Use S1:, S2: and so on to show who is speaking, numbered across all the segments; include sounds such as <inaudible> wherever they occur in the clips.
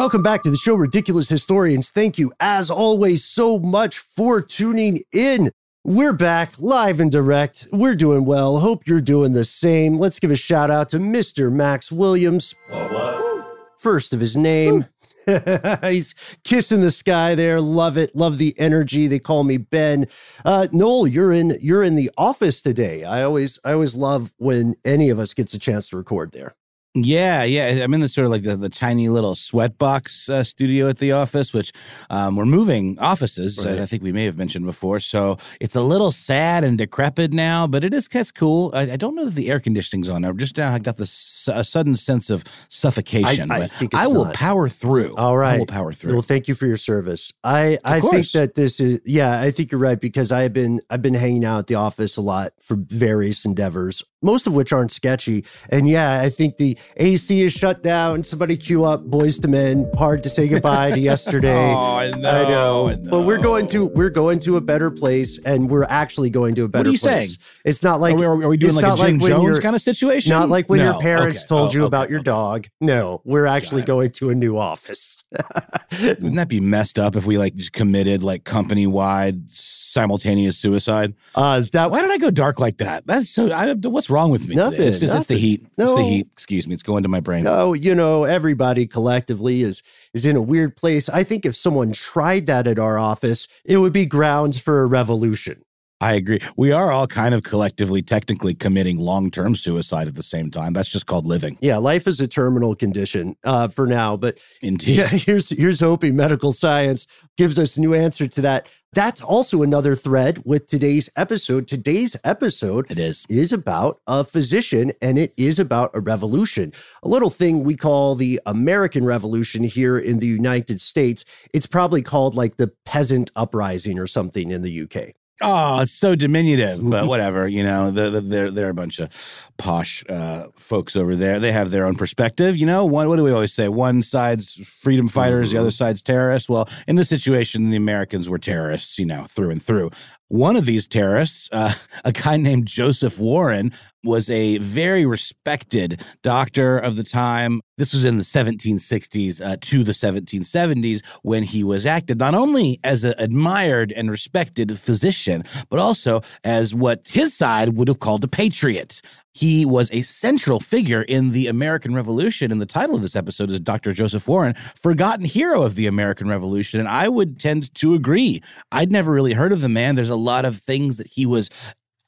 S1: Welcome back to the show, Ridiculous Historians. Thank you, as always, so much for tuning in. We're back live and direct. We're doing well. Hope you're doing the same. Let's give a shout out to Mr. Max Williams.
S2: What, what?
S1: First of his name. <laughs> He's kissing the sky there. Love it. Love the energy. They call me Ben. Uh, Noel, you're in you're in the office today. I always I always love when any of us gets a chance to record there.
S3: Yeah, yeah. I'm in the sort of like the, the tiny little sweatbox uh, studio at the office, which um, we're moving offices. Right. I think we may have mentioned before. So it's a little sad and decrepit now, but it is kind of cool. I, I, don't know that the air conditioning's on. I just now I got this a sudden sense of suffocation.
S1: I, I think
S3: I will
S1: not.
S3: power through.
S1: All right,
S3: I will power through.
S1: Well, thank you for your service. I of I course. think that this is yeah. I think you're right because I have been I've been hanging out at the office a lot for various endeavors most of which aren't sketchy. And yeah, I think the AC is shut down. Somebody cue up Boyz II Men. Hard to say goodbye to <laughs> yesterday.
S3: oh, I know,
S1: I know.
S3: I know.
S1: But we're going to we're going to a better place, and we're actually going to a better
S3: what are you
S1: place.
S3: Saying?
S1: It's not like
S3: are we, are we doing like a Jim
S1: like
S3: Jones kind of situation?
S1: Not like when
S3: no.
S1: your parents
S3: okay.
S1: told
S3: oh,
S1: you
S3: okay,
S1: about your dog. No, we're actually going to a new office. <laughs>
S3: Wouldn't that be messed up if we like just committed like company wide simultaneous suicide?
S1: Uh, that
S3: why did I go dark like that? That's so. I, what's wrong with me?
S1: Nothing.
S3: Today? It's just
S1: nothing.
S3: it's the heat.
S1: No.
S3: It's the heat. Excuse me. It's going to my brain.
S1: No, you know everybody collectively is is in a weird place. I think if someone tried that at our office, it would be grounds for a revolution.
S3: I agree. We are all kind of collectively, technically committing long term suicide at the same time. That's just called living.
S1: Yeah, life is a terminal condition uh, for now. But
S3: Indeed.
S1: yeah, <laughs> here's here's hoping medical science gives us a new answer to that. That's also another thread with today's episode. Today's episode
S3: It is.
S1: is about a physician and it is about a revolution. A little thing we call the American Revolution here in the United States. It's probably called like the peasant uprising or something in the UK.
S3: Oh, it's so diminutive, <laughs> but whatever. You know, they're they're, they're a bunch of posh uh, folks over there. They have their own perspective. You know, one what do we always say? One side's freedom fighters, the other side's terrorists. Well, in this situation, the Americans were terrorists. You know, through and through. One of these terrorists, uh, <laughs> a guy named Joseph Warren, was a very respected doctor of the time. This was in the 1760s uh, to the 1770s when he was acted not only as an admired and respected physician, but also as what his side would have called a patriot. He was a central figure in the American Revolution, and the title of this episode is Dr. Joseph Warren, Forgotten Hero of the American Revolution. And I would tend to agree. I'd never really heard of the man. There's a lot of things that he was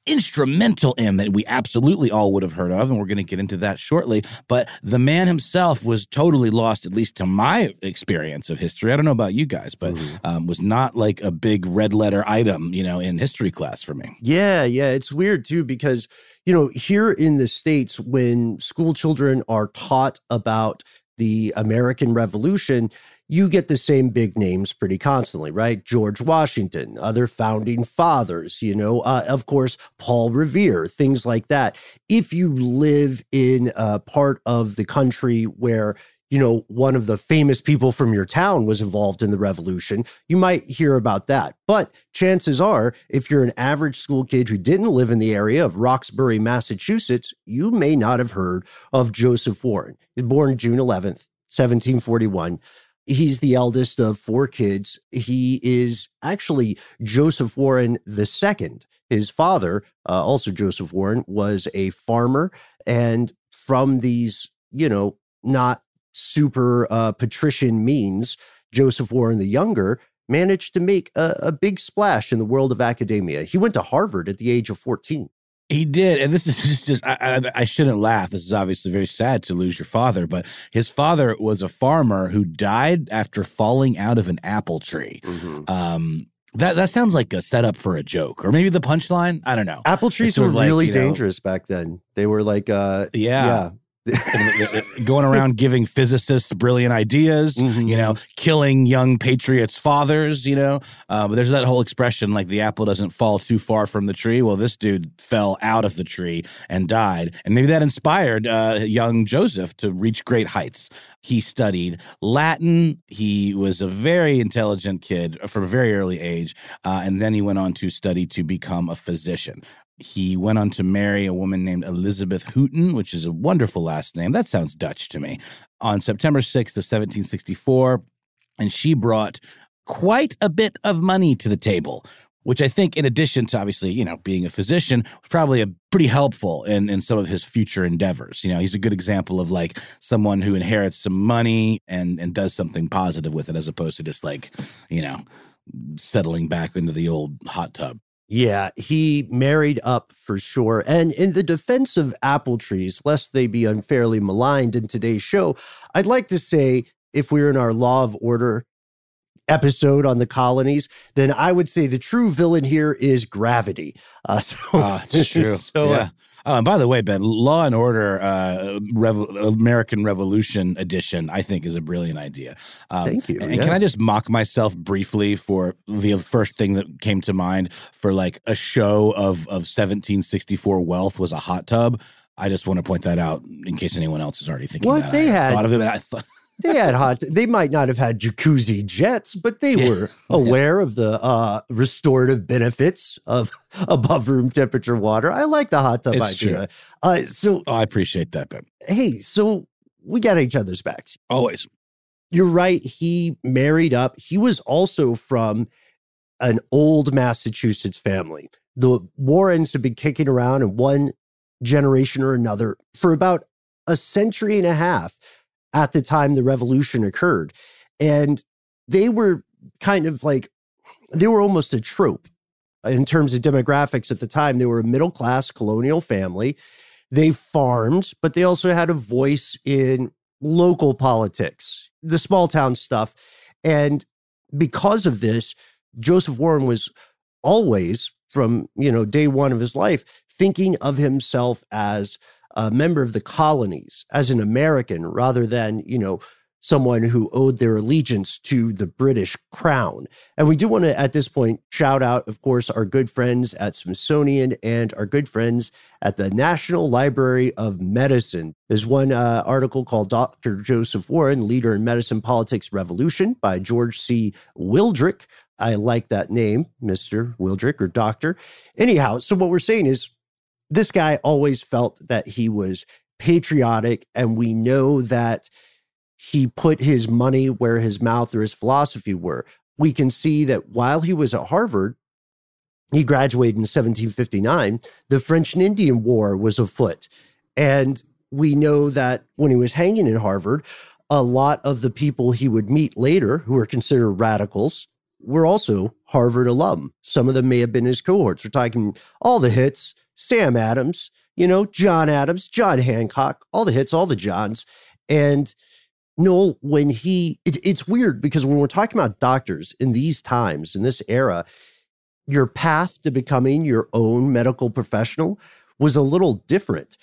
S3: instrumental in that we absolutely all would have heard of, and we're going to get into that shortly. But the man himself was totally lost, at least to my experience of history. I don't know about you guys, but mm-hmm. um, was not like a big red letter item, you know, in history class for me.
S1: Yeah, yeah, it's weird too because you know here in the states when school children are taught about the American Revolution, you get the same big names pretty constantly, right? George Washington, other founding fathers, you know, uh, of course, Paul Revere, things like that. If you live in a part of the country where you know, one of the famous people from your town was involved in the revolution, you might hear about that. But chances are, if you're an average school kid who didn't live in the area of Roxbury, Massachusetts, you may not have heard of Joseph Warren. Born June 11th, 1741. He's the eldest of four kids. He is actually Joseph Warren II. His father, uh, also Joseph Warren, was a farmer. And from these, you know, not super uh, patrician means, Joseph Warren the Younger managed to make a, a big splash in the world of academia. He went to Harvard at the age of 14.
S3: He did, and this is <laughs> just, just I, I, I, shouldn't laugh. This is obviously very sad to lose your father, but his father was a farmer who died after falling out of an apple tree. Mm-hmm. Um, that that sounds like a setup for a joke, or maybe the punchline. I don't know.
S1: Apple trees were like, really dangerous know, back then. They were like, uh,
S3: yeah, yeah, going around giving physicists brilliant ideas, mm-hmm. you know, killing young patriots' fathers, you know. Uh, but there's that whole expression like the apple doesn't fall too far from the tree. Well, this dude fell out of the tree and died. And maybe that inspired uh, young Joseph to reach great heights. He studied Latin. He was a very intelligent kid from a very early age. Uh, and then he went on to study to become a physician. He went on to marry a woman named Elizabeth Hooton, which is a wonderful last name. That sounds Dutch to me. On September 6th of 1764, and she brought quite a bit of money to the table, which I think, in addition to obviously, you know, being a physician, was probably a pretty helpful in, in some of his future endeavors. You know, he's a good example of like someone who inherits some money and and does something positive with it, as opposed to just like, you know, settling back into the old hot tub.
S1: Yeah, he married up for sure. And in the defense of apple trees, lest they be unfairly maligned in today's show, I'd like to say if we're in our Law and Order episode on the colonies, then I would say the true villain here is gravity.
S3: Uh, <laughs> so, oh, it's true. so, yeah. Uh, oh, and by the way, Ben, Law and Order uh, American Revolution edition, I think, is a brilliant idea.
S1: Um, Thank you.
S3: And yeah. can I just mock myself briefly for the first thing that came to mind for like a show of of 1764 wealth was a hot tub. I just want to point that out in case anyone else is already thinking.
S1: What they
S3: I
S1: had
S3: thought of it. I thought
S1: they had hot. They might not have had jacuzzi jets, but they were <laughs> aware of the uh, restorative benefits of <laughs> above room temperature water. I like the hot tub
S3: it's
S1: idea. Uh, so
S3: oh, I appreciate that, Ben.
S1: Hey, so we got each other's backs
S3: always.
S1: You're right. He married up. He was also from an old Massachusetts family. The Warrens have been kicking around in one generation or another for about a century and a half at the time the revolution occurred. And they were kind of like, they were almost a trope in terms of demographics at the time. They were a middle class colonial family. They farmed, but they also had a voice in local politics, the small town stuff. And because of this, Joseph Warren was always, from you know day one of his life, thinking of himself as a member of the colonies as an American rather than, you know, someone who owed their allegiance to the British crown. And we do want to, at this point, shout out, of course, our good friends at Smithsonian and our good friends at the National Library of Medicine. There's one uh, article called Dr. Joseph Warren, Leader in Medicine Politics Revolution by George C. Wildrick. I like that name, Mr. Wildrick or Doctor. Anyhow, so what we're saying is this guy always felt that he was patriotic, and we know that he put his money where his mouth or his philosophy were. We can see that while he was at Harvard, he graduated in 1759, the French and Indian War was afoot. And we know that when he was hanging in Harvard, a lot of the people he would meet later, who were considered radicals, were also Harvard alum. Some of them may have been his cohorts. We're talking all the hits, Sam Adams, you know, John Adams, John Hancock, all the hits, all the Johns. And Noel, when he, it, it's weird because when we're talking about doctors in these times, in this era, your path to becoming your own medical professional was a little different.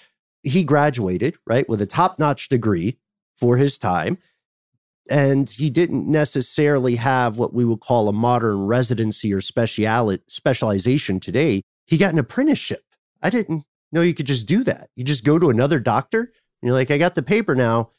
S1: He graduated, right, with a top notch degree for his time. And he didn't necessarily have what we would call a modern residency or speciali- specialization today. He got an apprenticeship. I didn't know you could just do that. You just go to another doctor and you're like, I got the paper now.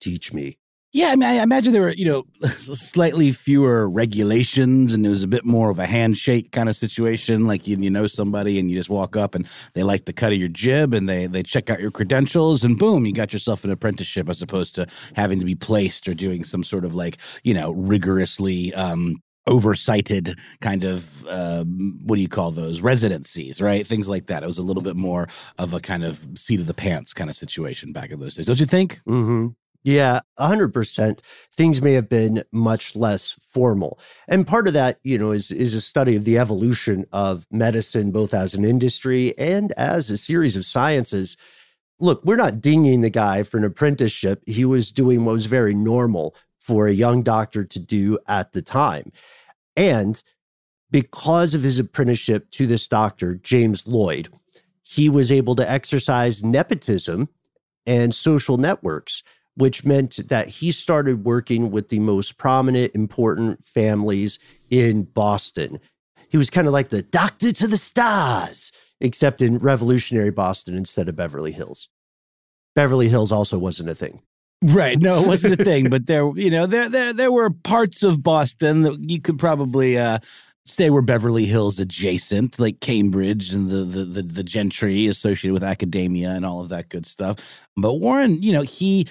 S1: Teach me.
S3: Yeah, I mean, I imagine there were, you know, <laughs> slightly fewer regulations and it was a bit more of a handshake kind of situation. Like you, you know somebody and you just walk up and they like the cut of your jib and they, they check out your credentials and boom, you got yourself an apprenticeship as opposed to having to be placed or doing some sort of like, you know, rigorously, um, oversighted kind of uh, what do you call those residencies right things like that it was a little bit more of a kind of seat of the pants kind of situation back in those days don't you think
S1: mm-hmm. Yeah, 100%. Things may have been much less formal. And part of that, you know, is is a study of the evolution of medicine both as an industry and as a series of sciences. Look, we're not dinging the guy for an apprenticeship. He was doing what was very normal for a young doctor to do at the time. And because of his apprenticeship to this doctor, James Lloyd, he was able to exercise nepotism and social networks which meant that he started working with the most prominent, important families in Boston. He was kind of like the doctor to the stars, except in revolutionary Boston instead of Beverly Hills. Beverly Hills also wasn't a thing.
S3: Right. No, it wasn't a thing, but there, you know, there, there, there were parts of Boston that you could probably uh, say were Beverly Hills adjacent, like Cambridge and the, the, the the gentry associated with academia and all of that good stuff. But Warren, you know, he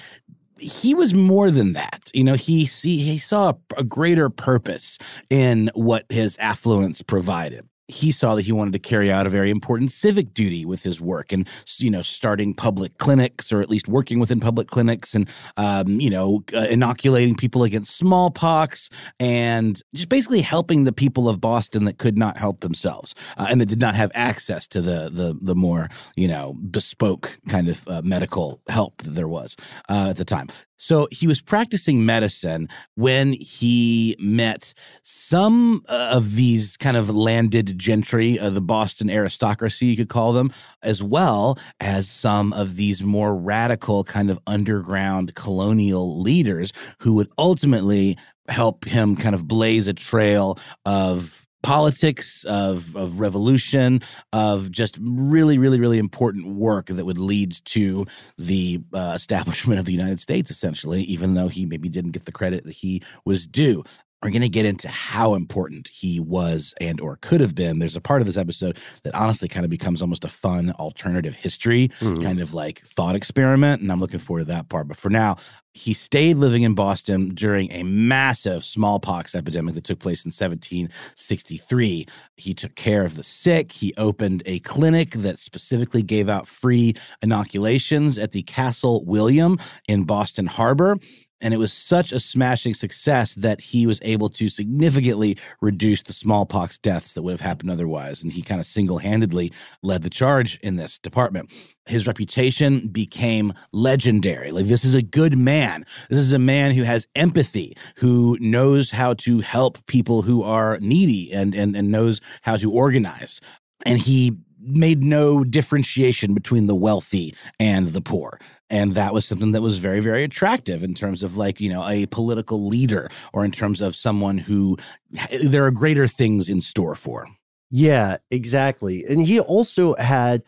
S3: he was more than that. You know, he see he saw a, a greater purpose in what his affluence provided he saw that he wanted to carry out a very important civic duty with his work and you know starting public clinics or at least working within public clinics and um, you know uh, inoculating people against smallpox and just basically helping the people of Boston that could not help themselves uh, and that did not have access to the the the more you know bespoke kind of uh, medical help that there was uh, at the time so he was practicing medicine when he met some uh, of these kind of landed gentry, uh, the Boston aristocracy, you could call them, as well as some of these more radical kind of underground colonial leaders who would ultimately help him kind of blaze a trail of politics, of of revolution, of just really, really, really important work that would lead to the uh, establishment of the United States, essentially. Even though he maybe didn't get the credit that he was due. We're going to get into how important he was and or could have been. There's a part of this episode that honestly kind of becomes almost a fun alternative history mm-hmm. kind of like thought experiment and I'm looking forward to that part. But for now, he stayed living in Boston during a massive smallpox epidemic that took place in 1763. He took care of the sick. He opened a clinic that specifically gave out free inoculations at the Castle William in Boston Harbor. And it was such a smashing success that he was able to significantly reduce the smallpox deaths that would have happened otherwise. And he kind of single handedly led the charge in this department. His reputation became legendary. Like, this is a good man. This is a man who has empathy, who knows how to help people who are needy and, and, and knows how to organize. And he made no differentiation between the wealthy and the poor. And that was something that was very, very attractive in terms of like, you know, a political leader or in terms of someone who there are greater things in store for.
S1: Yeah, exactly. And he also had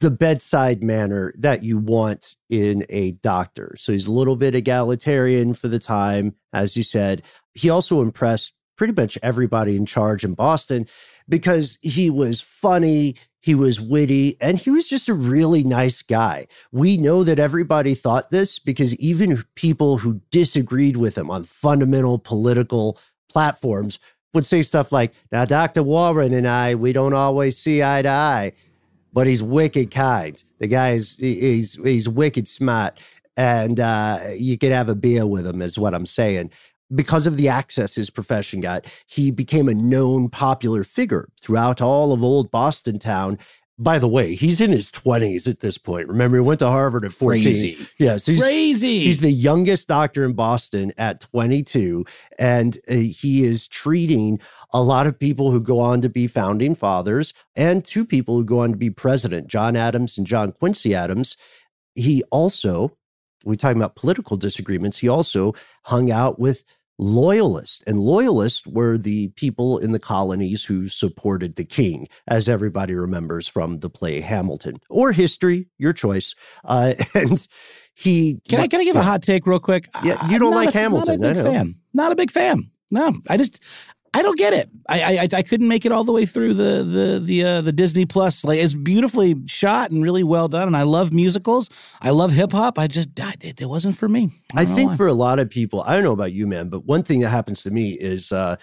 S1: the bedside manner that you want in a doctor. So he's a little bit egalitarian for the time, as you said. He also impressed pretty much everybody in charge in Boston because he was funny, he was witty, and he was just a really nice guy. We know that everybody thought this because even people who disagreed with him on fundamental political platforms would say stuff like, Now, Dr. Warren and I, we don't always see eye to eye, but he's wicked kind. The guy is he's he's wicked smart. And uh, you could have a beer with him, is what I'm saying. Because of the access his profession got, he became a known popular figure throughout all of old Boston town. By the way, he's in his 20s at this point. Remember, he went to Harvard at 14.
S3: Crazy.
S1: Yes,
S3: he's crazy.
S1: He's the youngest doctor in Boston at 22, and uh, he is treating a lot of people who go on to be founding fathers and two people who go on to be president, John Adams and John Quincy Adams. He also, we're talking about political disagreements, he also hung out with loyalists. And loyalists were the people in the colonies who supported the king, as everybody remembers from the play Hamilton or history, your choice. Uh, <laughs> and he.
S3: Can I, can I give a hot take real quick?
S1: Yeah, you don't like a, Hamilton.
S3: Not a big fan. Not a big fan. No, I just I don't get it. I, I I couldn't make it all the way through the the the uh, the Disney Plus. Like it's beautifully shot and really well done. And I love musicals. I love hip hop. I just it, it wasn't for me.
S1: I, I think why. for a lot of people, I don't know about you, man, but one thing that happens to me is uh,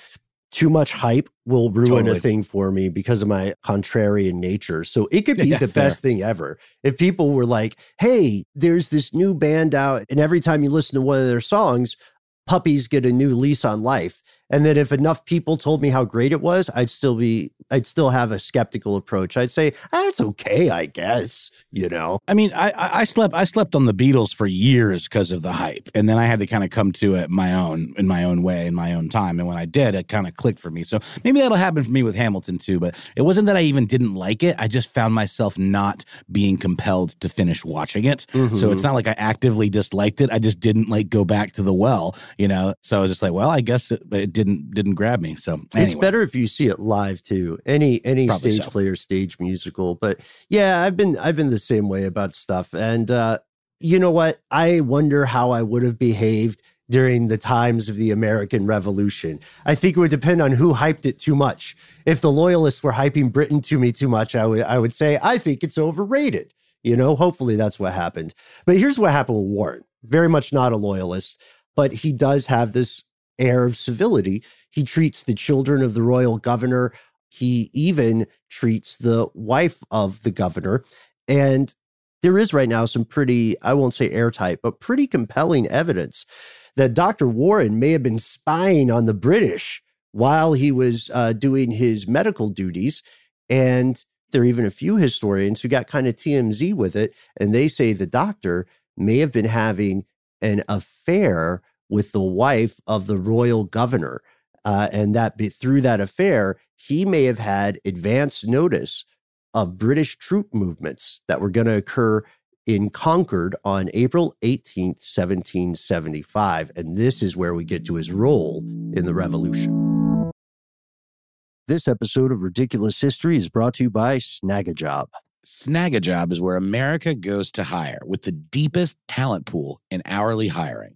S1: too much hype will ruin totally. a thing for me because of my contrarian nature. So it could be <laughs> yeah, the fair. best thing ever. If people were like, hey, there's this new band out, and every time you listen to one of their songs, puppies get a new lease on life and that if enough people told me how great it was, I'd still be, I'd still have a skeptical approach. I'd say, that's ah, okay, I guess, you know?
S3: I mean, I, I slept, I slept on the Beatles for years because of the hype. And then I had to kind of come to it my own, in my own way, in my own time. And when I did, it kind of clicked for me. So maybe that'll happen for me with Hamilton too. But it wasn't that I even didn't like it. I just found myself not being compelled to finish watching it. Mm-hmm. So it's not like I actively disliked it. I just didn't like go back to the well, you know? So I was just like, well, I guess it, it did didn't didn't grab me. So anyway.
S1: it's better if you see it live too. Any any Probably stage so. player, stage musical. But yeah, I've been I've been the same way about stuff. And uh, you know what? I wonder how I would have behaved during the times of the American Revolution. I think it would depend on who hyped it too much. If the loyalists were hyping Britain to me too much, I would I would say I think it's overrated. You know, hopefully that's what happened. But here's what happened with Warren. Very much not a loyalist, but he does have this air of civility. He treats the children of the royal governor. He even treats the wife of the governor. And there is right now some pretty, I won't say airtight, but pretty compelling evidence that Dr. Warren may have been spying on the British while he was uh, doing his medical duties. And there are even a few historians who got kind of TMZ with it. And they say the doctor may have been having an affair with the wife of the royal governor. Uh, and that through that affair, he may have had advance notice of British troop movements that were going to occur in Concord on April 18th, 1775. And this is where we get to his role in the revolution. This episode of Ridiculous History is brought to you by Snagajob.
S3: Snagajob is where America goes to hire with the deepest talent pool in hourly hiring.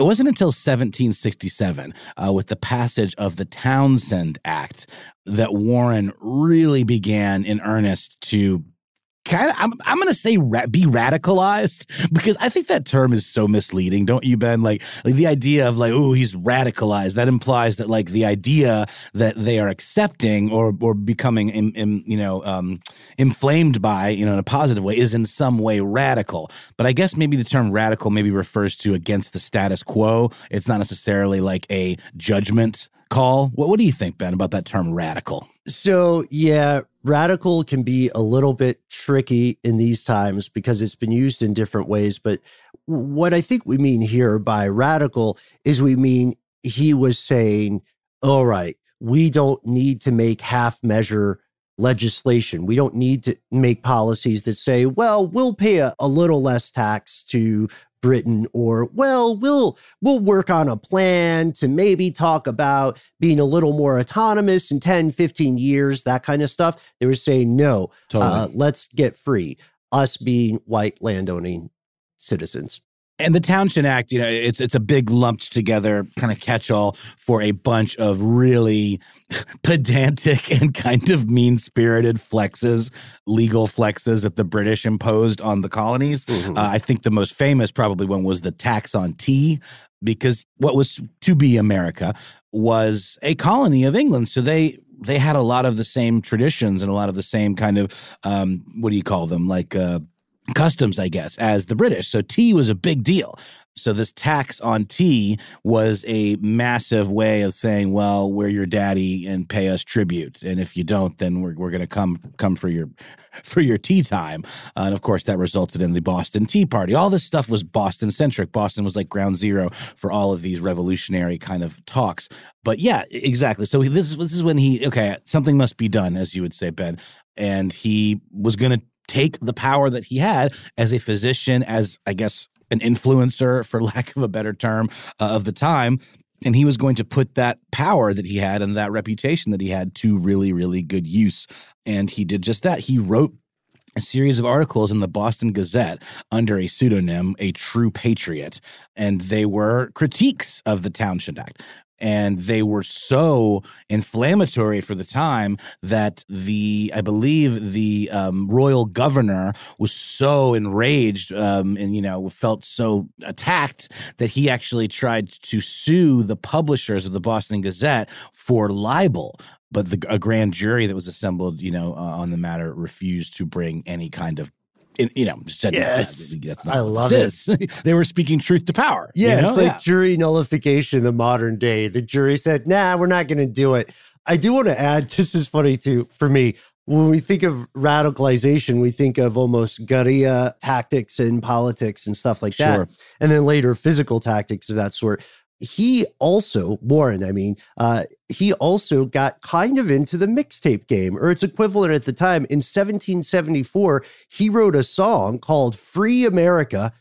S3: It wasn't until 1767, uh, with the passage of the Townshend Act, that Warren really began in earnest to kind of I'm, I'm gonna say ra- be radicalized because I think that term is so misleading, don't you, Ben? Like like the idea of like oh he's radicalized that implies that like the idea that they are accepting or or becoming in, in, you know um, inflamed by you know in a positive way is in some way radical. But I guess maybe the term radical maybe refers to against the status quo. It's not necessarily like a judgment call. What what do you think, Ben, about that term radical?
S1: So yeah, radical can be a little bit tricky in these times because it's been used in different ways. But what I think we mean here by radical is we mean he was saying, all right, we don't need to make half measure legislation. We don't need to make policies that say, well, we'll pay a, a little less tax to Britain or well we'll we'll work on a plan to maybe talk about being a little more autonomous in 10 15 years that kind of stuff they were saying no totally. uh, let's get free us being white landowning citizens
S3: and the Townshend Act, you know, it's it's a big lumped together kind of catch-all for a bunch of really <laughs> pedantic and kind of mean-spirited flexes, legal flexes that the British imposed on the colonies. Mm-hmm. Uh, I think the most famous probably one was the tax on tea, because what was to be America was a colony of England, so they they had a lot of the same traditions and a lot of the same kind of um, what do you call them like uh, customs, I guess, as the British. So tea was a big deal. So this tax on tea was a massive way of saying, well, we're your daddy and pay us tribute. And if you don't, then we're, we're going to come come for your <laughs> for your tea time. Uh, and of course, that resulted in the Boston Tea Party. All this stuff was Boston centric. Boston was like ground zero for all of these revolutionary kind of talks. But yeah, exactly. So this, this is when he, okay, something must be done, as you would say, Ben. And he was going to take the power that he had as a physician, as I guess an influencer, <laughs> for lack of a better term, uh, of the time. And he was going to put that power that he had and that reputation that he had to really, really good use. And he did just that. He wrote a series of articles in the Boston Gazette under a pseudonym, A True Patriot. And they were critiques of the Townshend Act. And they were so inflammatory for the time that the I believe the um, royal governor was so enraged um, and you know felt so attacked that he actually tried to sue the publishers of the Boston Gazette for libel. But the, a grand jury that was assembled, you know, uh, on the matter refused to bring any kind of you know, said,
S1: yes,
S3: that's not
S1: I love it. <laughs>
S3: they were speaking truth to power.
S1: Yeah,
S3: you know?
S1: it's like yeah. jury nullification the modern day. The jury said, nah, we're not going to do it. I do want to add, <laughs> this is funny too, for me. When we think of radicalization, we think of almost guerrilla tactics in politics and stuff like that. And then later, physical tactics of that sort he also, Warren, I mean, uh, he also got kind of into the mixtape game or its equivalent at the time. In 1774, he wrote a song called Free America.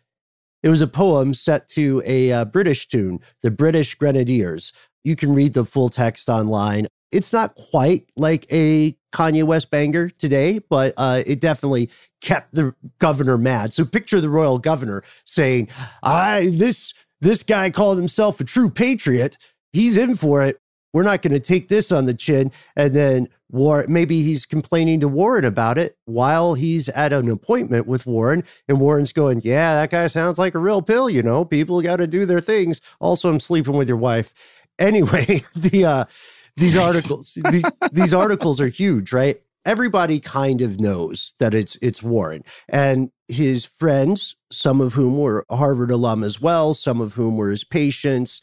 S1: It was a poem set to a uh, British tune, the British Grenadiers. You can read the full text online. It's not quite like a Kanye West banger today, but uh, it definitely kept the governor mad. So picture the royal governor saying, "I this this guy called himself a true patriot. He's in for it. We're not going to take this on the chin. And then War, maybe he's complaining to Warren about it while he's at an appointment with Warren. And Warren's going, Yeah, that guy sounds like a real pill. You know, people got to do their things. Also, I'm sleeping with your wife. Anyway, <laughs> the, uh, these articles, these, these articles are huge, right? everybody kind of knows that it's it's Warren and his friends, some of whom were Harvard alum as well, some of whom were his patients.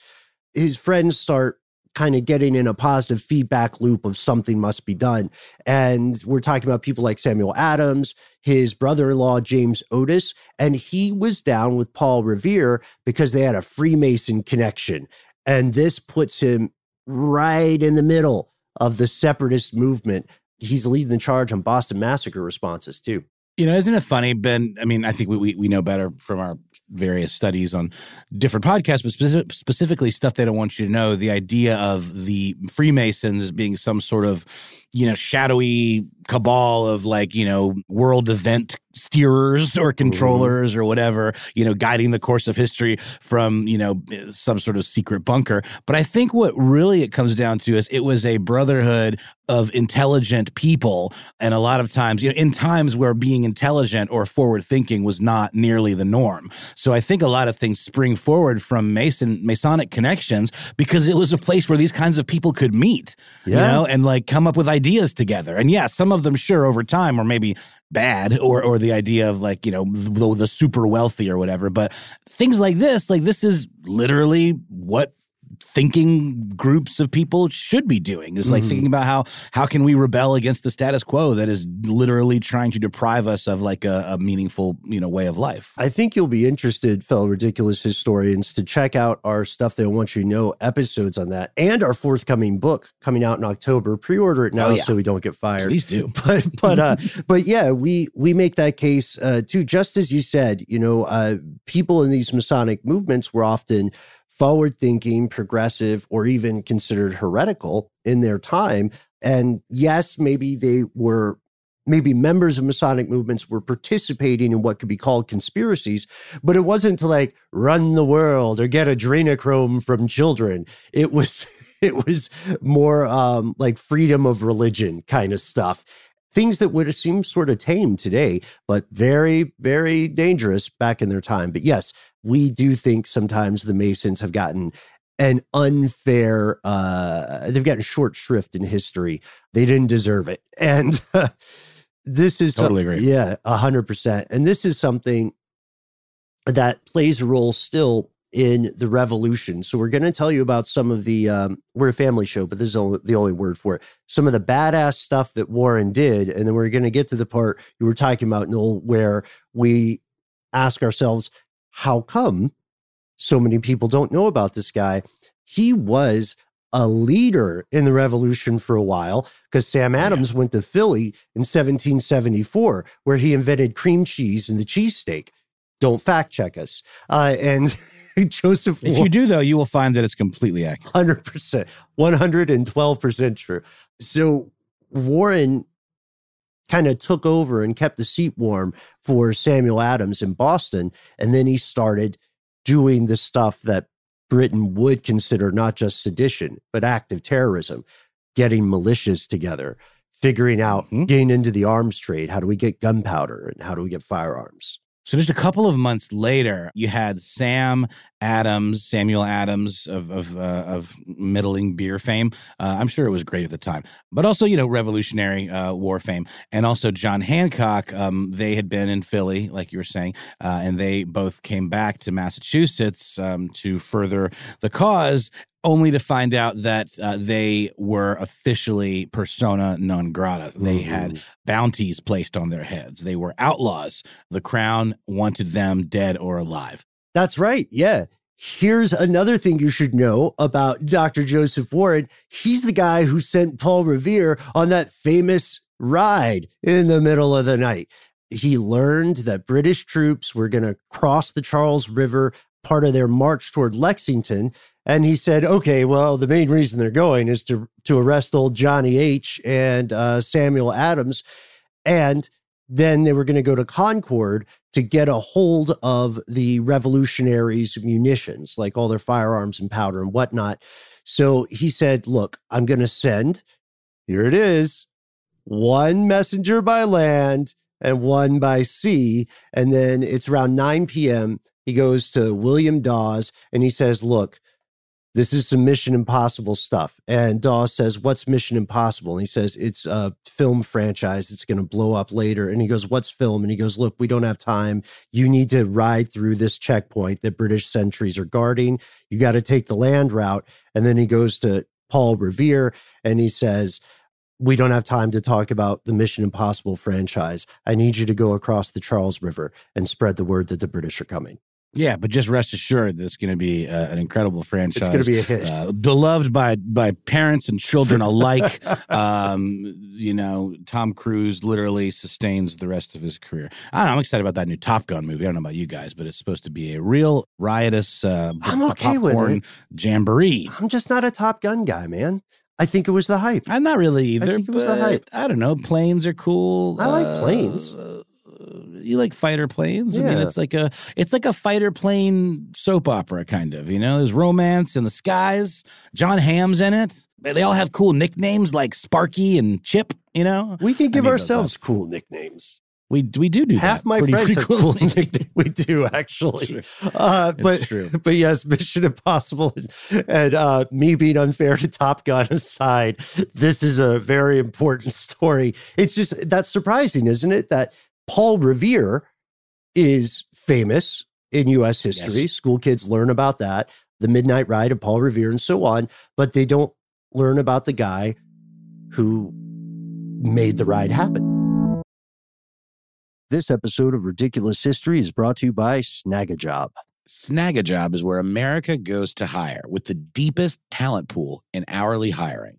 S1: His friends start kind of getting in a positive feedback loop of something must be done. And we're talking about people like Samuel Adams, his brother in law, James Otis, and he was down with Paul Revere because they had a Freemason connection. And this puts him right in the middle of the separatist movement he's leading the charge on Boston Massacre responses too.
S3: You know, isn't it funny, Ben? I mean, I think we, we, we know better from our various studies on different podcasts, but specific, specifically stuff they don't want you to know. The idea of the Freemasons being some sort of, you know, shadowy cabal of like, you know, world event steerers or controllers mm-hmm. or whatever, you know, guiding the course of history from, you know, some sort of secret bunker. But I think what really it comes down to is it was a brotherhood of intelligent people. And a lot of times, you know, in times where being intelligent or forward thinking was not nearly the norm. So I think a lot of things spring forward from Mason Masonic connections because it was a place where these kinds of people could meet, yeah. you know, and like come up with ideas together. And yeah, some of them sure over time or maybe bad or or the idea of like you know the, the super wealthy or whatever but things like this like this is literally what thinking groups of people should be doing is like mm-hmm. thinking about how how can we rebel against the status quo that is literally trying to deprive us of like a, a meaningful you know way of life?
S1: I think you'll be interested fellow ridiculous historians to check out our stuff they want you to know episodes on that and our forthcoming book coming out in october. Pre-order it now oh, yeah. so we don't get fired.
S3: Please do. <laughs>
S1: But but uh but yeah we we make that case uh too. Just as you said you know uh people in these masonic movements were often forward thinking, progressive, or even considered heretical in their time. And yes, maybe they were, maybe members of Masonic movements were participating in what could be called conspiracies, but it wasn't to like run the world or get adrenochrome from children. It was, <laughs> it was more um, like freedom of religion kind of stuff things that would seem sort of tame today, but very, very dangerous back in their time. But yes, we do think sometimes the Masons have gotten an unfair uh they've gotten short shrift in history. They didn't deserve it. <laughs> And this is
S3: totally agree.
S1: yeah 100% and this is something that plays a role still in the revolution. So we're going to tell you about some of the um, we're a family show but this is only, the only word for it. Some of the badass stuff that warren did and then we're going to get to the part you were talking about noel where we ask ourselves how come so many people don't know about this guy? He was a leader in the revolution for a while because Sam Adams yeah. went to Philly in 1774, where he invented cream cheese and the cheesesteak. Don't fact check us. Uh, and <laughs> Joseph.
S3: If you do, though, you will find that it's completely accurate.
S1: 100%, 112% true. So Warren kind of took over and kept the seat warm for Samuel Adams in Boston. And then he started doing the stuff that Britain would consider not just sedition, but active terrorism, getting militias together, figuring out mm-hmm. getting into the arms trade. How do we get gunpowder and how do we get firearms?
S3: So just a couple of months later, you had Sam Adams, Samuel Adams of of, uh, of middling beer fame. Uh, I'm sure it was great at the time, but also you know Revolutionary uh, War fame, and also John Hancock. Um, they had been in Philly, like you were saying, uh, and they both came back to Massachusetts um, to further the cause only to find out that uh, they were officially persona non grata. They mm-hmm. had bounties placed on their heads. They were outlaws. The crown wanted them dead or alive.
S1: That's right. Yeah. Here's another thing you should know about Dr. Joseph Warren. He's the guy who sent Paul Revere on that famous ride in the middle of the night. He learned that British troops were going to cross the Charles River, part of their march toward Lexington. And he said, okay, well, the main reason they're going is to, to arrest old Johnny H. and uh, Samuel Adams. And then they were going to go to Concord to get a hold of the revolutionaries' munitions, like all their firearms and powder and whatnot. So he said, look, I'm going to send, here it is, one messenger by land and one by sea. And then it's around 9 p.m. He goes to William Dawes and he says, look, this is some Mission Impossible stuff. And Dawes says, What's Mission Impossible? And he says, It's a film franchise. It's going to blow up later. And he goes, What's film? And he goes, Look, we don't have time. You need to ride through this checkpoint that British sentries are guarding. You got to take the land route. And then he goes to Paul Revere and he says, we don't have time to talk about the Mission Impossible franchise. I need you to go across the Charles River and spread the word that the British are coming.
S3: Yeah, but just rest assured, it's going to be uh, an incredible franchise.
S1: It's going to be a hit,
S3: uh, beloved by by parents and children alike. <laughs> um, you know, Tom Cruise literally sustains the rest of his career. I don't know. I'm excited about that new Top Gun movie. I don't know about you guys, but it's supposed to be a real riotous. Uh,
S1: I'm okay with it.
S3: Jamboree.
S1: I'm just not a Top Gun guy, man. I think it was the hype.
S3: I'm not really either. I
S1: think it was the hype.
S3: I don't know. Planes are cool.
S1: I like planes.
S3: Uh, you like fighter planes. Yeah. I mean, it's like a it's like a fighter plane soap opera kind of. You know, there's romance in the skies. Jon Hamm's in it. They all have cool nicknames like Sparky and Chip. You know,
S1: we can give ourselves cool nicknames.
S3: We we do do
S1: half my friends frequently. have cool <laughs> nicknames. We do actually, uh, but true. <laughs> but yes, Mission Impossible and, and uh, me being unfair to Top Gun aside, this is a very important <laughs> story. It's just that's surprising, isn't it? That Paul Revere is famous in US history. Yes. School kids learn about that, the Midnight Ride of Paul Revere and so on, but they don't learn about the guy who made the ride happen. This episode of Ridiculous History is brought to you by Snagajob.
S3: Snagajob is where America goes to hire with the deepest talent pool in hourly hiring.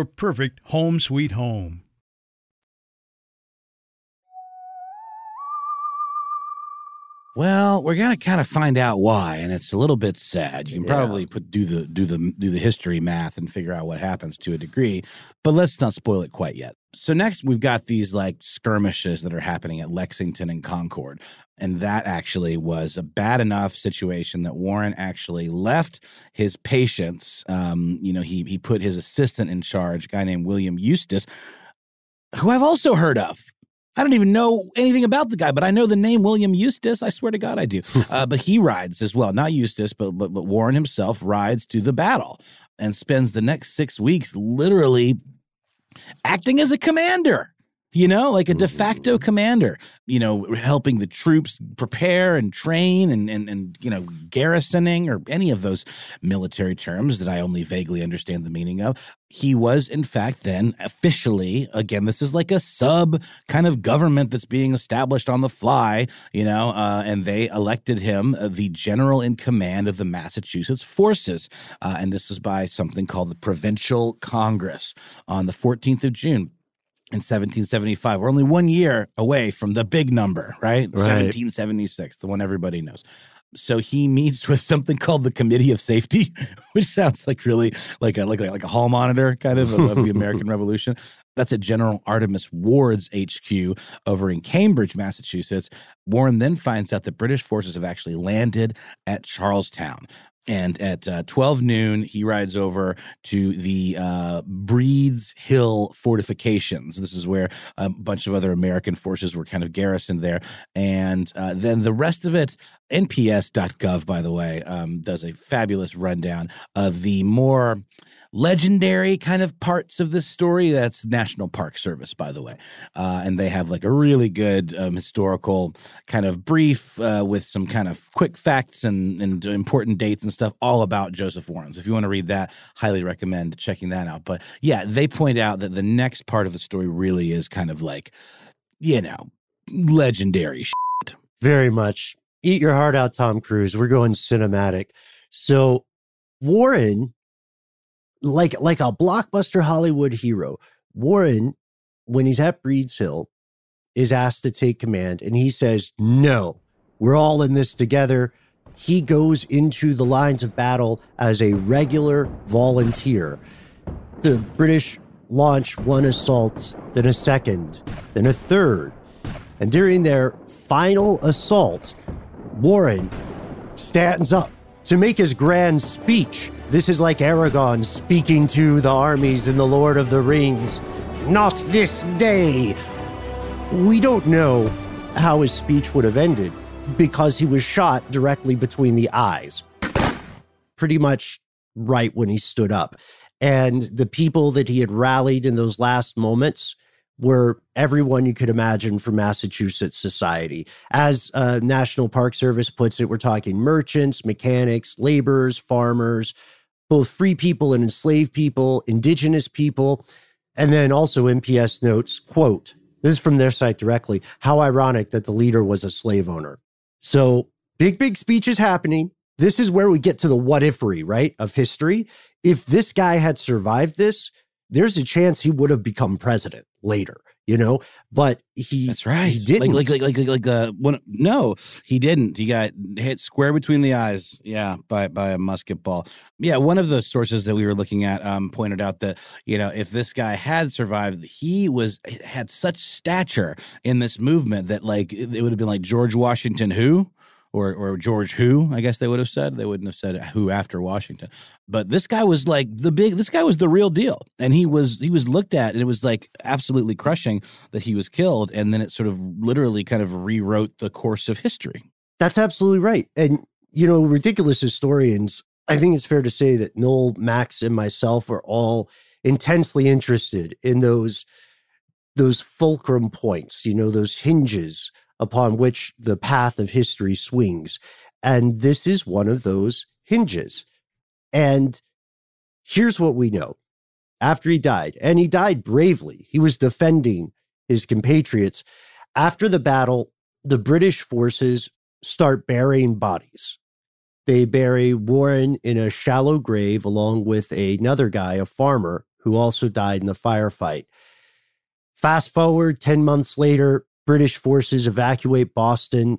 S4: your perfect home sweet home.
S3: Well, we're gonna kind of find out why, and it's a little bit sad. You can yeah. probably put do the do the do the history math and figure out what happens to a degree, but let's not spoil it quite yet. So next we've got these like skirmishes that are happening at Lexington and Concord. And that actually was a bad enough situation that Warren actually left his patients. Um, you know, he he put his assistant in charge, a guy named William Eustis, who I've also heard of. I don't even know anything about the guy, but I know the name William Eustis. I swear to God, I do. uh, but he rides as well, not Eustis, but, but but Warren himself rides to the battle and spends the next six weeks literally acting as a commander you know, like a de facto mm-hmm. commander, you know, helping the troops prepare and train and, and, and, you know, garrisoning or any of those military terms that I only vaguely understand the meaning of. He was, in fact, then officially, again, this is like a sub kind of government that's being established on the fly, you know, uh, and they elected him uh, the general in command of the Massachusetts forces. Uh, and this was by something called the Provincial Congress on the 14th of June in 1775. We're only one year away from the big number, right? right? 1776, the one everybody knows. So he meets <laughs> with something called the Committee of Safety, <laughs> which sounds like really like a like a, like a hall monitor kind of of, of the American <laughs> Revolution. That's at General Artemas Ward's HQ over in Cambridge, Massachusetts. Warren then finds out that British forces have actually landed at Charlestown. And at uh, 12 noon, he rides over to the uh, Breeds Hill fortifications. This is where a bunch of other American forces were kind of garrisoned there. And uh, then the rest of it, NPS.gov, by the way, um, does a fabulous rundown of the more legendary kind of parts of this story. That's National Park Service, by the way. Uh, and they have like a really good um, historical kind of brief uh, with some kind of quick facts and, and important dates and stuff all about Joseph Warren. So if you want to read that, highly recommend checking that out. But yeah, they point out that the next part of the story really is kind of like, you know, legendary shit.
S1: Very much. Eat your heart out, Tom Cruise. We're going cinematic. So Warren like like a blockbuster Hollywood hero. Warren, when he's at Breeds Hill, is asked to take command, and he says, "No, we're all in this together." He goes into the lines of battle as a regular volunteer. The British launch one assault, then a second, then a third. And during their final assault, Warren stands up to make his grand speech this is like Aragorn speaking to the armies in The Lord of the Rings. Not this day! We don't know how his speech would have ended because he was shot directly between the eyes. Pretty much right when he stood up. And the people that he had rallied in those last moments were everyone you could imagine from Massachusetts society. As uh, National Park Service puts it, we're talking merchants, mechanics, laborers, farmers, both free people and enslaved people, indigenous people. And then also NPS notes, quote, this is from their site directly. How ironic that the leader was a slave owner. So big, big speech is happening. This is where we get to the what ifery, right, of history. If this guy had survived this, there's a chance he would have become president later, you know. But he
S3: that's right.
S1: He didn't
S3: like like like like like uh, one, no, he didn't. He got hit square between the eyes. Yeah, by by a musket ball. Yeah, one of the sources that we were looking at um, pointed out that you know if this guy had survived, he was had such stature in this movement that like it would have been like George Washington who or or George Who, I guess they would have said. They wouldn't have said Who after Washington. But this guy was like the big this guy was the real deal. And he was he was looked at and it was like absolutely crushing that he was killed and then it sort of literally kind of rewrote the course of history.
S1: That's absolutely right. And you know, ridiculous historians, I think it's fair to say that Noel, Max and myself are all intensely interested in those those fulcrum points, you know, those hinges upon which the path of history swings. And this is one of those hinges. And here's what we know after he died, and he died bravely, he was defending his compatriots. After the battle, the British forces start burying bodies. They bury Warren in a shallow grave along with another guy, a farmer, who also died in the firefight. Fast forward 10 months later, British forces evacuate Boston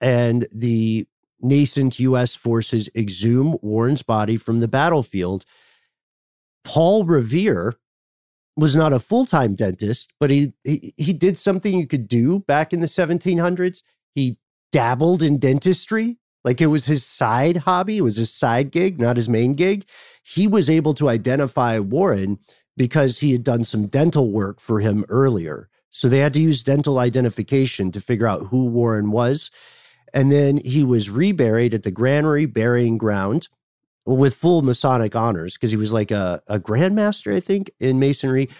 S1: and the nascent US forces exhume Warren's body from the battlefield. Paul Revere was not a full-time dentist, but he, he he did something you could do back in the 1700s. He dabbled in dentistry, like it was his side hobby, it was his side gig, not his main gig. He was able to identify Warren because he had done some dental work for him earlier. So they had to use dental identification to figure out who Warren was. And then he was reburied at the Granary Burying Ground with full Masonic honors because he was like a, a grandmaster, I think, in Masonry.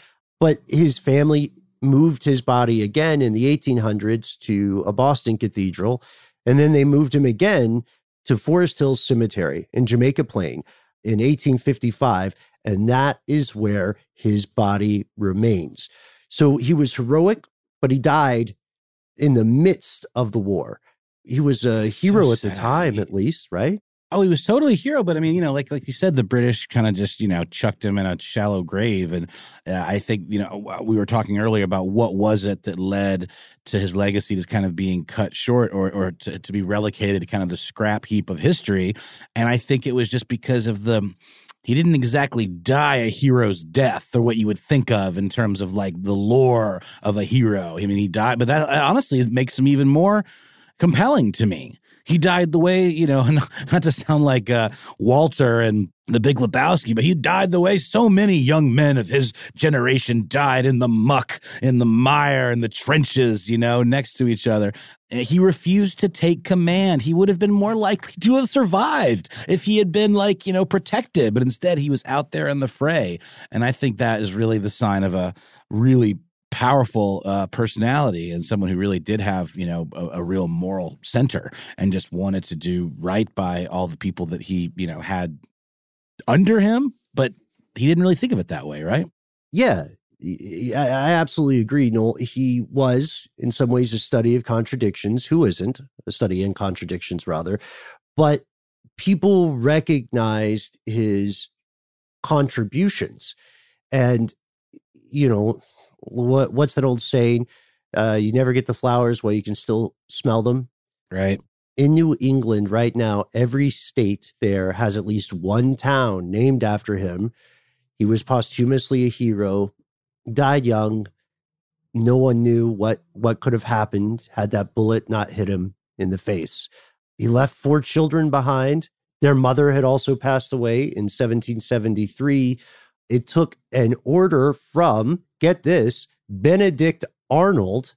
S1: But his family moved his body again in the 1800s to a Boston cathedral. And then they moved him again to Forest Hills Cemetery in Jamaica Plain in 1855. And that is where his body remains. So he was heroic, but he died in the midst of the war. He was a hero so at the time, at least, right?
S3: Oh, he was totally a hero, but I mean, you know, like like you said, the British kind of just you know chucked him in a shallow grave, and uh, I think you know we were talking earlier about what was it that led to his legacy just kind of being cut short or or to, to be relegated to kind of the scrap heap of history, and I think it was just because of the he didn't exactly die a hero's death or what you would think of in terms of like the lore of a hero. I mean, he died, but that honestly makes him even more compelling to me. He died the way, you know, <laughs> not to sound like uh, Walter and the Big Lebowski, but he died the way so many young men of his generation died in the muck, in the mire, in the trenches, you know, next to each other. He refused to take command. He would have been more likely to have survived if he had been like, you know, protected, but instead he was out there in the fray. And I think that is really the sign of a really powerful uh, personality and someone who really did have you know a, a, real moral center and just wanted to do right by all the people that he you know had under him, but he didn't really think of it that way, right?
S1: Yeah, I absolutely agree, Noel. He was, in some ways, a study of contradictions. Who isn't? A study in contradictions, rather. But people recognized his contributions. And, you know, what what's that old saying? Uh, you never get the flowers while you can still smell them.
S3: Right
S1: in New England right now, every state there has at least one town named after him. He was posthumously a hero, died young. No one knew what, what could have happened had that bullet not hit him in the face. He left four children behind. Their mother had also passed away in 1773. It took an order from, get this, Benedict Arnold,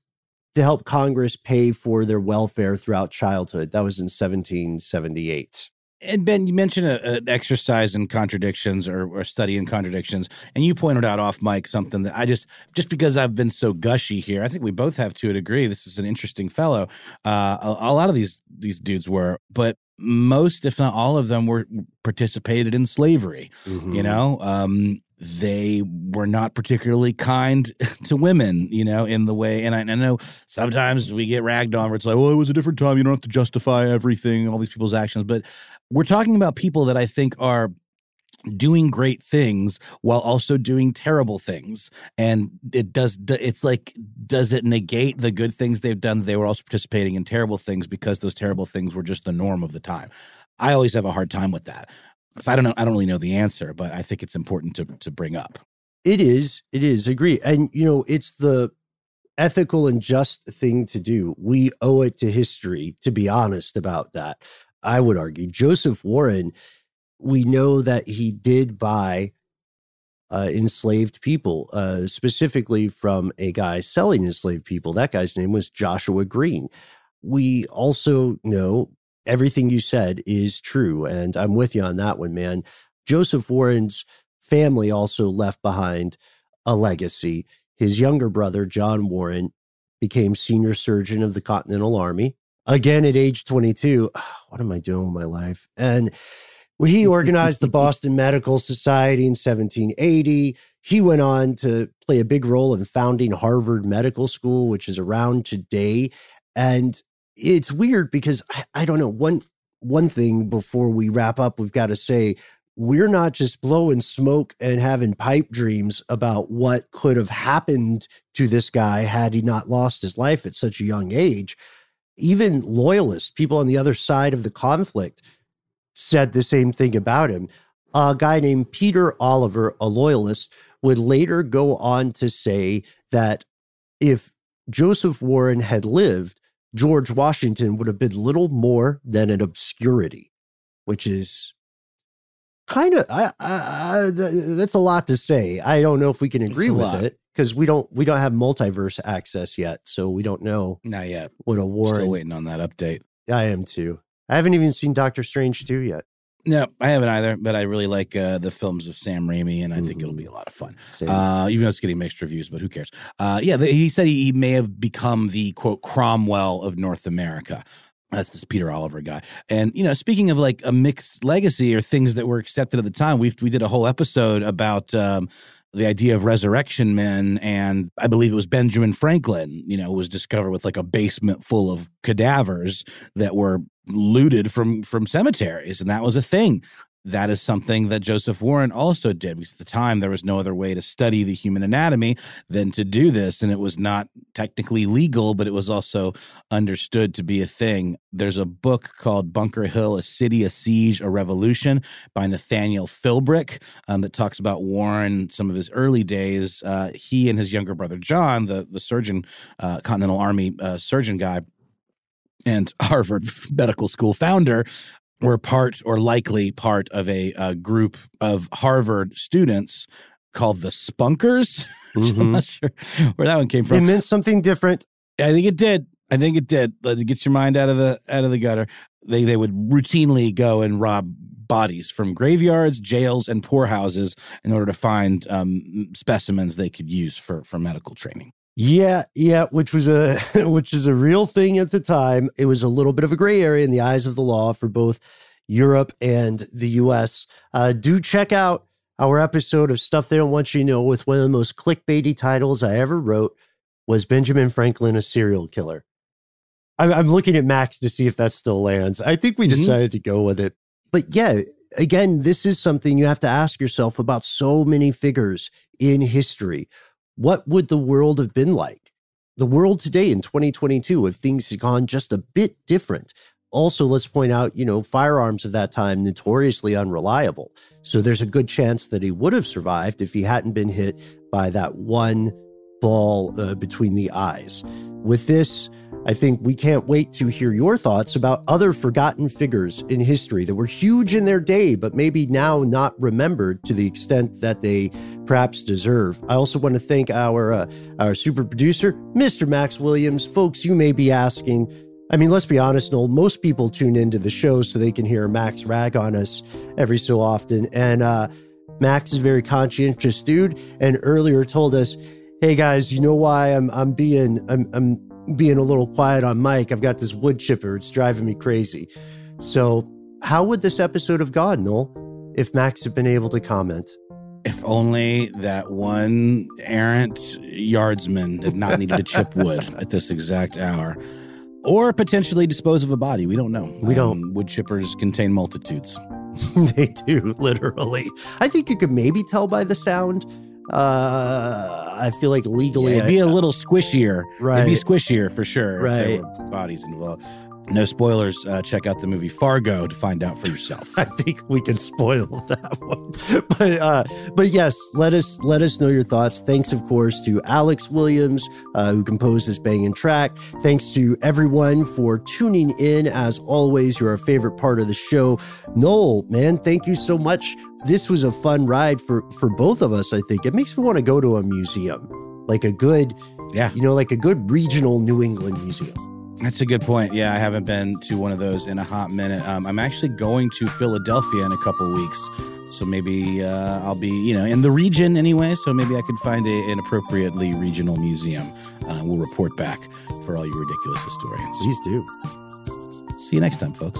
S1: to help Congress pay for their welfare throughout childhood. That was in 1778.
S3: And Ben, you mentioned an exercise in contradictions or, or study in contradictions, and you pointed out off mic something that I just just because I've been so gushy here, I think we both have to a degree. This is an interesting fellow. Uh, a, a lot of these these dudes were, but most, if not all of them, were participated in slavery. Mm-hmm. You know, um, they were not particularly kind <laughs> to women, you know, in the way. And I, I, know sometimes we get ragged on where it's like, well, it was a different time. You don't have to justify everything, all these people's actions. But we're talking about people that I think are doing great things while also doing terrible things and it does it's like does it negate the good things they've done they were also participating in terrible things because those terrible things were just the norm of the time i always have a hard time with that so i don't know i don't really know the answer but i think it's important to to bring up
S1: it is it is agree and you know it's the ethical and just thing to do we owe it to history to be honest about that i would argue joseph warren we know that he did buy uh, enslaved people, uh, specifically from a guy selling enslaved people. That guy's name was Joshua Green. We also know everything you said is true. And I'm with you on that one, man. Joseph Warren's family also left behind a legacy. His younger brother, John Warren, became senior surgeon of the Continental Army. Again, at age 22, <sighs> what am I doing with my life? And he organized the <laughs> Boston Medical Society in 1780. He went on to play a big role in founding Harvard Medical School, which is around today. And it's weird because I, I don't know. One one thing before we wrap up, we've got to say we're not just blowing smoke and having pipe dreams about what could have happened to this guy had he not lost his life at such a young age. Even loyalists, people on the other side of the conflict, said the same thing about him. A guy named Peter Oliver, a loyalist, would later go on to say that if Joseph Warren had lived, George Washington would have been little more than an obscurity, which is kind of I, I, that's a lot to say. I don't know if we can agree with lot. it because we don't we don't have multiverse access yet, so we don't know.
S3: Not yet.
S1: What a Warren.
S3: Still waiting on that update.
S1: I am too. I haven't even seen Doctor Strange 2 yet.
S3: No, I haven't either, but I really like uh, the films of Sam Raimi, and I mm-hmm. think it'll be a lot of fun. Uh, even though it's getting mixed reviews, but who cares? Uh, yeah, the, he said he, he may have become the quote Cromwell of North America. That's this Peter Oliver guy. And, you know, speaking of like a mixed legacy or things that were accepted at the time, we we did a whole episode about um, the idea of resurrection men. And I believe it was Benjamin Franklin, you know, was discovered with like a basement full of cadavers that were looted from from cemeteries and that was a thing that is something that Joseph Warren also did because at the time there was no other way to study the human anatomy than to do this. And it was not technically legal, but it was also understood to be a thing. There's a book called Bunker Hill A City, a Siege, a Revolution by Nathaniel Philbrick um, that talks about Warren, some of his early days. Uh, he and his younger brother John, the, the surgeon, uh, Continental Army uh, surgeon guy, and <laughs> Harvard Medical School founder were part or likely part of a, a group of Harvard students called the Spunkers. <laughs> Mm-hmm. I'm not sure where that one came from.
S1: It meant something different.
S3: I think it did. I think it did. Let get your mind out of the out of the gutter. They they would routinely go and rob bodies from graveyards, jails, and poorhouses in order to find um, specimens they could use for for medical training.
S1: Yeah, yeah, which was a <laughs> which is a real thing at the time. It was a little bit of a gray area in the eyes of the law for both Europe and the US. Uh, do check out our episode of Stuff They Don't Want You to Know with one of the most clickbaity titles I ever wrote was Benjamin Franklin a serial killer. I'm, I'm looking at Max to see if that still lands. I think we mm-hmm. decided to go with it. But yeah, again, this is something you have to ask yourself about so many figures in history what would the world have been like? The world today in 2022, if things had gone just a bit different. Also, let's point out, you know, firearms of that time notoriously unreliable. So there's a good chance that he would have survived if he hadn't been hit by that one ball uh, between the eyes. With this, I think we can't wait to hear your thoughts about other forgotten figures in history that were huge in their day, but maybe now not remembered to the extent that they perhaps deserve. I also want to thank our uh, our super producer, Mr. Max Williams. Folks, you may be asking, I mean, let's be honest, Noel. Most people tune into the show so they can hear Max rag on us every so often. And uh, Max is a very conscientious dude, and earlier told us, "Hey guys, you know why I'm I'm being I'm I'm being a little quiet on mic? I've got this wood chipper. It's driving me crazy." So, how would this episode have gone, Noel, if Max had been able to comment?
S3: If only that one errant yardsman had not needed to chip <laughs> wood at this exact hour or potentially dispose of a body. We don't know.
S1: We don't.
S3: Um, wood chippers contain multitudes. <laughs>
S1: they do, literally. I think you could maybe tell by the sound. Uh, I feel like legally,
S3: yeah, it'd be I, a little squishier.
S1: Right,
S3: it'd be squishier for sure.
S1: Right,
S3: bodies involved. No spoilers. Uh, check out the movie Fargo to find out for yourself. <laughs>
S1: I think we can spoil that one, but uh, but yes, let us let us know your thoughts. Thanks, of course, to Alex Williams uh, who composed this banging track. Thanks to everyone for tuning in. As always, you're our favorite part of the show. Noel, man, thank you so much. This was a fun ride for for both of us. I think it makes me want to go to a museum, like a good,
S3: yeah,
S1: you know, like a good regional New England museum.
S3: That's a good point. Yeah, I haven't been to one of those in a hot minute. Um, I'm actually going to Philadelphia in a couple weeks, so maybe uh, I'll be, you know, in the region anyway. So maybe I could find a, an appropriately regional museum. Uh, we'll report back for all you ridiculous historians.
S1: Please do.
S3: See you next time, folks.